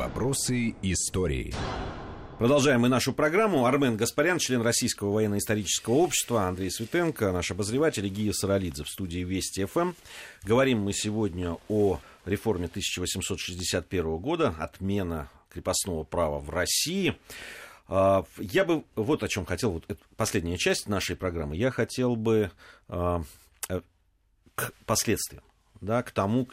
Вопросы истории. Продолжаем мы нашу программу. Армен Гаспарян, член Российского военно-исторического общества, Андрей Светенко, наш обозреватель, и Гия Саралидзе в студии Вести ФМ. Говорим мы сегодня о реформе 1861 года, отмена крепостного права в России. А, я бы вот о чем хотел, вот последняя часть нашей программы, я хотел бы а, к последствиям, да, к тому,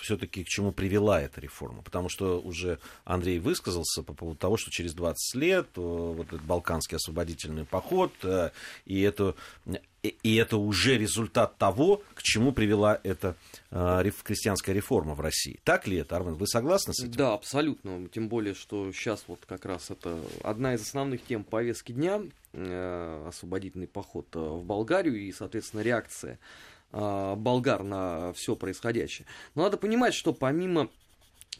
все-таки к чему привела эта реформа. Потому что уже Андрей высказался по поводу того, что через 20 лет э, вот этот Балканский освободительный поход, э, и это, и это уже результат того, к чему привела эта э, крестьянская реформа в России. Так ли это, Армен? Вы согласны с этим? Да, абсолютно. Тем более, что сейчас вот как раз это одна из основных тем повестки дня, освободительный поход в Болгарию и, соответственно, реакция болгар на все происходящее. Но надо понимать, что помимо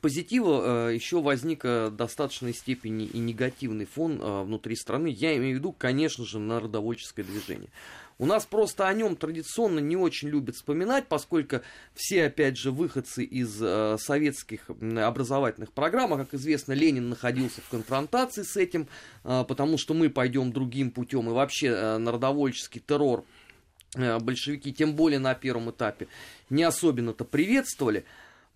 позитива э, еще возник в достаточной степени и негативный фон э, внутри страны. Я имею в виду, конечно же, народовольческое движение. У нас просто о нем традиционно не очень любят вспоминать, поскольку все, опять же, выходцы из э, советских образовательных программ, а, как известно, Ленин находился в конфронтации с этим, э, потому что мы пойдем другим путем, и вообще э, народовольческий террор Э, большевики, тем более на первом этапе, не особенно-то приветствовали.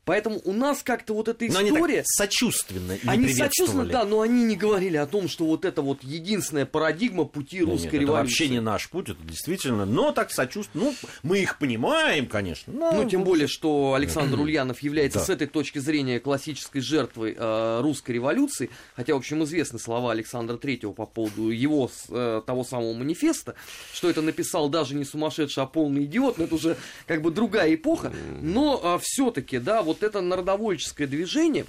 Поэтому у нас как-то вот эта история... Но они так сочувственно Они сочувственно, да, но они не говорили о том, что вот это вот единственная парадигма пути русской нет, революции. Это вообще не наш путь, это действительно, но так сочувственно. Ну, мы их понимаем, конечно. Но... Ну, тем более, что Александр Ульянов является да. с этой точки зрения классической жертвой э, русской революции, хотя, в общем, известны слова Александра Третьего по поводу его э, того самого манифеста, что это написал даже не сумасшедший, а полный идиот, но это уже как бы другая эпоха, но э, все-таки, да, вот вот это народовольческое движение,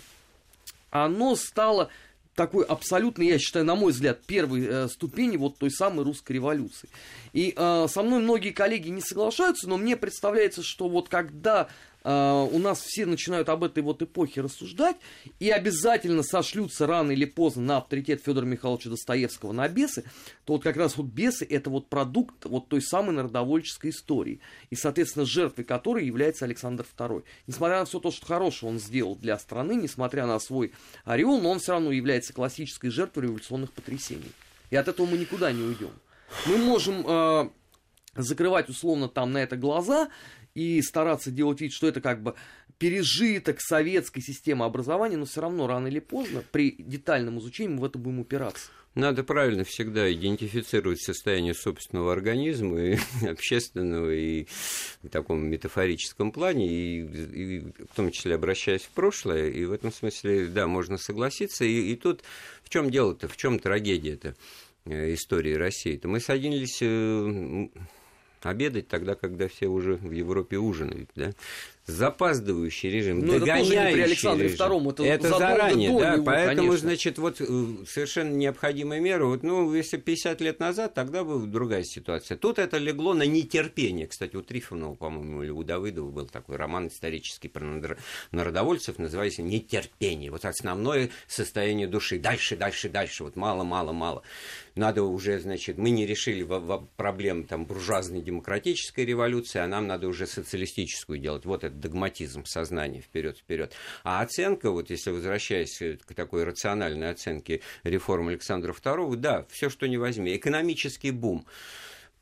оно стало такой абсолютно, я считаю, на мой взгляд, первой э, ступени вот той самой русской революции. И э, со мной многие коллеги не соглашаются, но мне представляется, что вот когда Uh, у нас все начинают об этой вот эпохе рассуждать и обязательно сошлются рано или поздно на авторитет Федора Михайловича Достоевского на бесы, то вот как раз вот бесы это вот продукт вот той самой народовольческой истории. И, соответственно, жертвой которой является Александр II. Несмотря на все то, что хорошего он сделал для страны, несмотря на свой ореол, но он все равно является классической жертвой революционных потрясений. И от этого мы никуда не уйдем. Мы можем э, закрывать условно там на это глаза и стараться делать вид, что это как бы пережиток советской системы образования, но все равно рано или поздно при детальном изучении мы в это будем упираться. Надо правильно всегда идентифицировать состояние собственного организма, и общественного, и в таком метафорическом плане, и, и в том числе обращаясь в прошлое. И в этом смысле, да, можно согласиться. И, и тут в чем дело-то, в чем трагедия-то э, истории России-то? Мы садились э, обедать тогда, когда все уже в Европе ужинают, да? Запаздывающий режим, Но догоняющий это при Александре режим. II, это, это заранее, да, него, поэтому, конечно. значит, вот э, совершенно необходимая мера, вот, ну, если 50 лет назад, тогда бы другая ситуация. Тут это легло на нетерпение, кстати, у Трифонова, по-моему, или у Давыдова был такой роман исторический про народовольцев, называется «Нетерпение», вот основное состояние души, дальше, дальше, дальше, вот мало, мало, мало. Надо уже, значит, мы не решили проблем там буржуазной демократической революции, а нам надо уже социалистическую делать. Вот это догматизм сознания вперед-вперед. А оценка, вот если возвращаясь к такой рациональной оценке реформы Александра II, да, все, что не возьми, экономический бум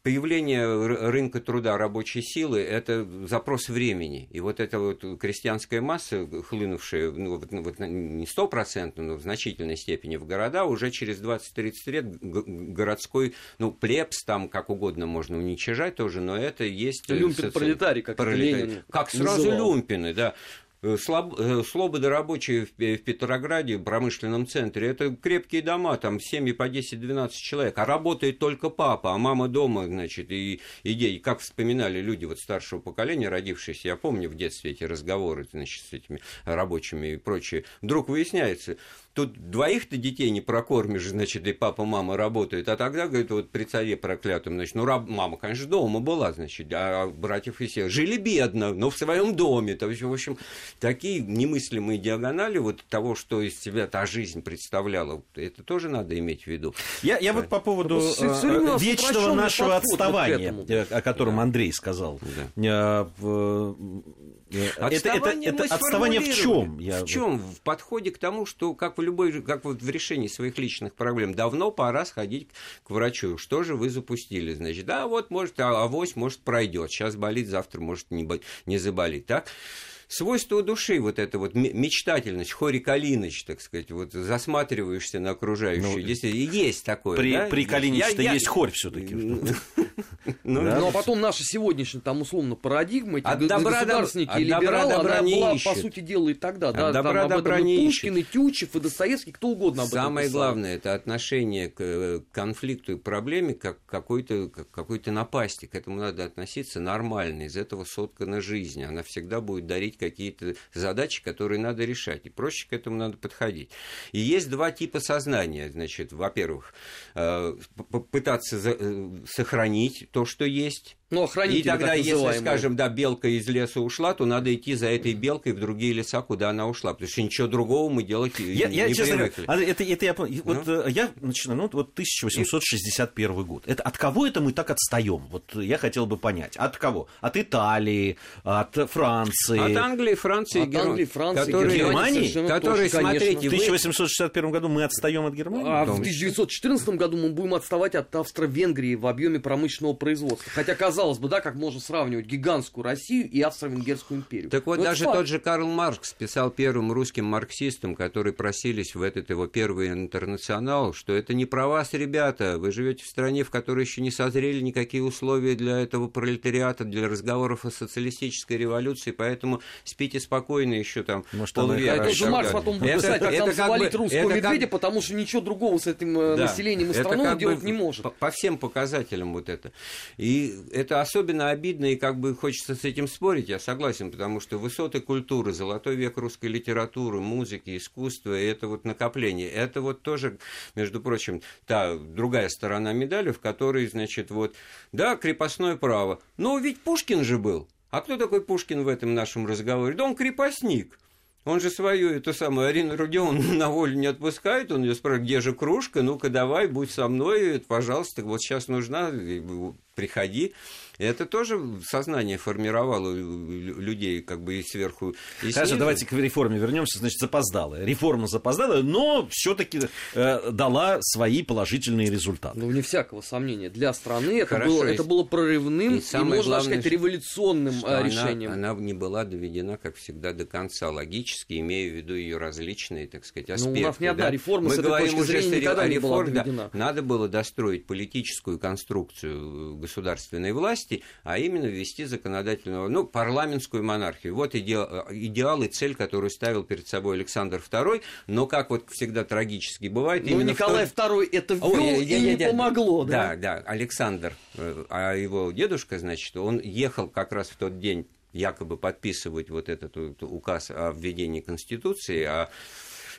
появление рынка труда рабочей силы – это запрос времени. И вот эта вот крестьянская масса, хлынувшая ну, вот, вот, не стопроцентно, но в значительной степени в города, уже через 20-30 лет городской, ну, плебс там как угодно можно уничижать тоже, но это есть... Люмпин-пролетарий, как пролетарий. Как сразу называл. люмпины, да. Э, слаб, э, слободы рабочие в, в Петрограде, в промышленном центре, это крепкие дома, там семьи по 10-12 человек, а работает только папа, а мама дома, значит, и, и. Как вспоминали люди вот старшего поколения, родившиеся, я помню в детстве эти разговоры, значит, с этими рабочими и прочее. Вдруг выясняется, тут двоих-то детей не прокормишь, значит, и папа, мама работают, а тогда, говорит, вот при царе проклятом, значит, ну, раб, мама, конечно, дома была, значит, а братьев и всех жили бедно, но в своем доме, то есть, в общем, такие немыслимые диагонали вот того, что из себя та жизнь представляла, это тоже надо иметь в виду. Я, я вот по поводу э, вечного нашего отставания, э, о котором Андрей сказал. Да. Отставание это, это, это отставание в чем? Я... В чем? В подходе к тому, что как в любой, как вот в решении своих личных проблем, давно пора сходить к врачу. Что же вы запустили? Значит, да, вот может, а авось, может, пройдет. Сейчас болит, завтра может не, не заболеть. Так? Свойство души, вот эта вот мечтательность, Хори так сказать, вот засматриваешься на окружающее. Ну, Если есть такое. При, да? при Калиниче я... есть хорь все-таки. Ну, да? ну а потом наша сегодняшняя там условно парадигма, эти государственники и либералы, она была, по сути дела, и тогда. От да, добра, там добра об этом и Пушкин, и Тютчев, и Достоевский, кто угодно об этом Самое главное, это отношение к конфликту и проблеме как какой-то какой напасти. К этому надо относиться нормально. Из этого соткана жизнь. Она всегда будет дарить какие-то задачи, которые надо решать. И проще к этому надо подходить. И есть два типа сознания. Значит, во-первых, э, пытаться э, сохранить то, что есть, ну, И тогда, если, скажем, да, белка из леса ушла, то надо идти за этой белкой в другие леса, куда она ушла. Потому что ничего другого мы делать я, не, я, не честно привыкли. Говоря, это, это я, ну? вот, э, я начинаю, ну, вот 1861 год. Это, от кого это мы так отстаем? Вот я хотел бы понять. От кого? От Италии, от Франции. От Англии, Франции, от Англии, Франции, которые, Германии, которые, точно, смотрите, в 1861 году мы отстаем от Германии. А в 1914 году мы будем отставать от Австро-Венгрии в объеме промышленного производства. Хотя, казалось бы, да, как можно сравнивать гигантскую Россию и Австро-Венгерскую империю. Так вот, Но даже тот же Карл Маркс писал первым русским марксистам, которые просились в этот его первый интернационал, что это не про вас, ребята, вы живете в стране, в которой еще не созрели никакие условия для этого пролетариата, для разговоров о социалистической революции, поэтому спите спокойно еще там Может, полвека. Это же Маркс потом будет писать, как это нам завалить бы, русского медведя, как... потому что ничего другого с этим э, да, населением и страной делать бы не может. По, по всем показателям вот это. И это особенно обидно, и как бы хочется с этим спорить, я согласен, потому что высоты культуры, золотой век русской литературы, музыки, искусства, это вот накопление, это вот тоже, между прочим, та другая сторона медали, в которой, значит, вот, да, крепостное право, но ведь Пушкин же был. А кто такой Пушкин в этом нашем разговоре? Да он крепостник. Он же свою, эту самую Арину Родионовну на волю не отпускает, он ее спрашивает, где же кружка, ну-ка давай, будь со мной, пожалуйста, вот сейчас нужна, приходи. Это тоже сознание формировало людей как бы и сверху, и Хорошо, снизу. давайте к реформе вернемся. Значит, запоздалая. Реформа запоздалая, но все-таки э, дала свои положительные результаты. Ну, не всякого сомнения. Для страны это, Хорошо, было, и... это было прорывным и, и можно главное, сказать, революционным э, решением. Она, она не была доведена, как всегда, до конца логически, имея в виду ее различные, так сказать, аспекты. Ну, у нас ни одна да? реформа Мы с этой говорим точки зрения уже никогда не была доведена. Да, надо было достроить политическую конструкцию государственной власти, а именно ввести законодательную, ну, парламентскую монархию. Вот идеал, идеал и цель, которую ставил перед собой Александр II, но, как вот всегда трагически бывает... Ну, Николай II это ввел Ой, и не помогло, да? Да, да, Александр, э, а его дедушка, значит, он ехал как раз в тот день якобы подписывать вот этот указ о введении Конституции, а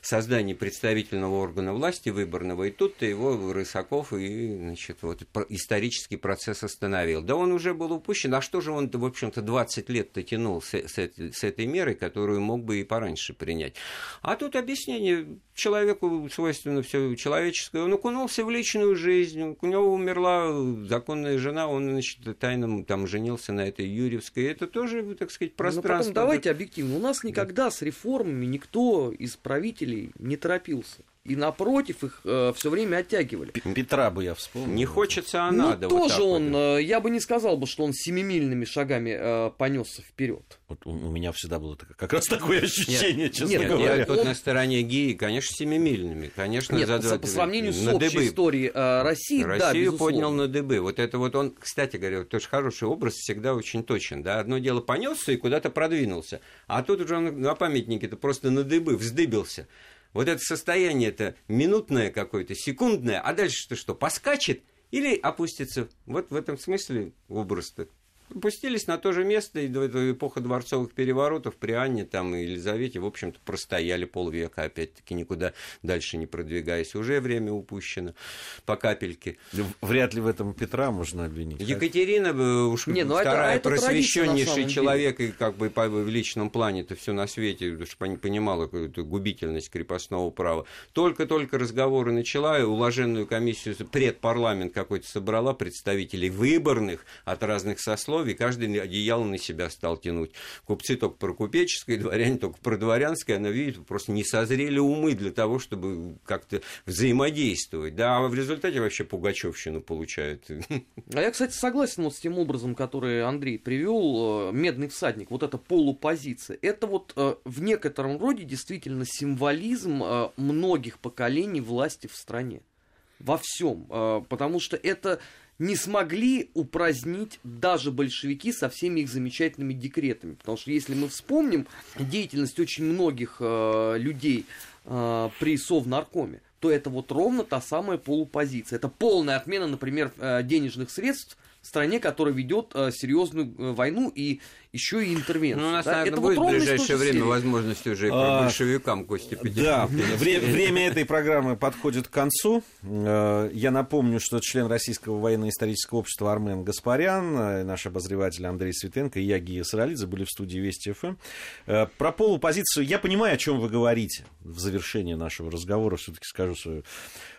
создании представительного органа власти выборного, и тут-то его Рысаков и, значит, вот исторический процесс остановил. Да он уже был упущен, а что же он, в общем-то, 20 лет-то тянул с, с, с этой мерой, которую мог бы и пораньше принять. А тут объяснение человеку свойственно все человеческое. Он окунулся в личную жизнь, у него умерла законная жена, он, значит, тайно там женился на этой Юрьевской. Это тоже, так сказать, пространство. Но потом давайте объективно. У нас никогда да. с реформами никто из правителей не торопился. И напротив их э, все время оттягивали. Петра бы я вспомнил. Не хочется, а ну, надо. тоже вот он, вот. Э, я бы не сказал бы, что он семимильными шагами э, понесся вперед. Вот у, у меня всегда было как раз такое ощущение, нет, честно нет, говоря. Нет, тут на стороне Гии, конечно, семимильными. Конечно, нет, за, по, по сравнению с общей дыбы. историей э, России, Россию да, поднял на дыбы. Вот это вот он, кстати говоря, тоже хороший образ, всегда очень точен. Да? Одно дело понесся и куда-то продвинулся, а тут уже он на памятнике-то просто на дыбы вздыбился. Вот это состояние это минутное какое-то, секундное, а дальше что, что поскачет или опустится. Вот в этом смысле образ-то Пустились на то же место, и до этого эпоха дворцовых переворотов при Анне там, и Елизавете, в общем-то, простояли полвека, опять-таки, никуда дальше не продвигаясь. Уже время упущено по капельке. Вряд ли в этом Петра можно обвинить. Екатерина бы уж не, ну вторая это, это просвещеннейший человек, и как бы по, в личном плане-то все на свете, чтобы понимала какую-то губительность крепостного права. Только-только разговоры начала, и уложенную комиссию предпарламент какой-то собрала представителей выборных от разных сословий, каждый одеяло на себя стал тянуть. Купцы только про купеческое, дворяне только про дворянское, она видит, просто не созрели умы для того, чтобы как-то взаимодействовать. Да, а в результате вообще пугачевщину получают. А я, кстати, согласен вот с тем образом, который Андрей привел, э, медный всадник, вот эта полупозиция. Это вот э, в некотором роде действительно символизм э, многих поколений власти в стране. Во всем. Потому что это не смогли упразднить даже большевики со всеми их замечательными декретами. Потому что если мы вспомним деятельность очень многих э, людей э, при Совнаркоме, то это вот ровно та самая полупозиция. Это полная отмена, например, э, денежных средств стране, которая ведет э, серьезную э, войну и еще и интервенцию. Ну, у нас, да? наверное, это будет вот в ближайшее время серии. возможность уже а, большевикам Кости Да, время, время этой программы подходит к концу. Э, я напомню, что член Российского военно-исторического общества Армен Гаспарян, э, наш обозреватель Андрей Светенко и я, Гия Саралидзе, были в студии Вести ФМ. Э, про полупозицию я понимаю, о чем вы говорите в завершении нашего разговора, все-таки скажу свою.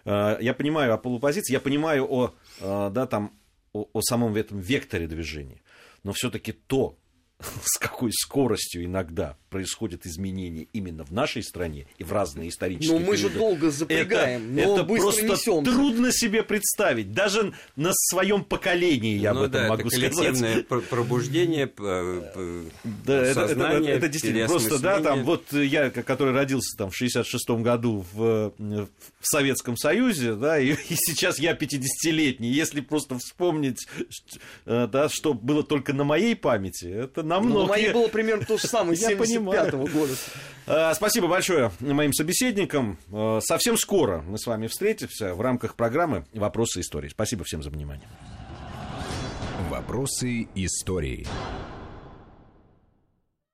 Я понимаю о полупозиции, я понимаю о, да, там, о, о самом этом векторе движения. Но все-таки то, с какой скоростью иногда происходят изменения именно в нашей стране и в разные исторические Но мы же долго запрягаем, это, но это просто несем. трудно себе представить. Даже на своем поколении я ну, об этом да, могу это сказать. пробуждение, да, это, это, это действительно просто, да, там вот я, который родился там в 66-м году в, в Советском Союзе, да, и, и сейчас я 50-летний. Если просто вспомнить, э, да, что было только на моей памяти, это намного... Ну, моей было примерно то же самое, 75 -го года. Э, спасибо большое моим собеседникам. Э, совсем скоро мы с вами встретимся в рамках программы «Вопросы истории». Спасибо всем за внимание. «Вопросы истории».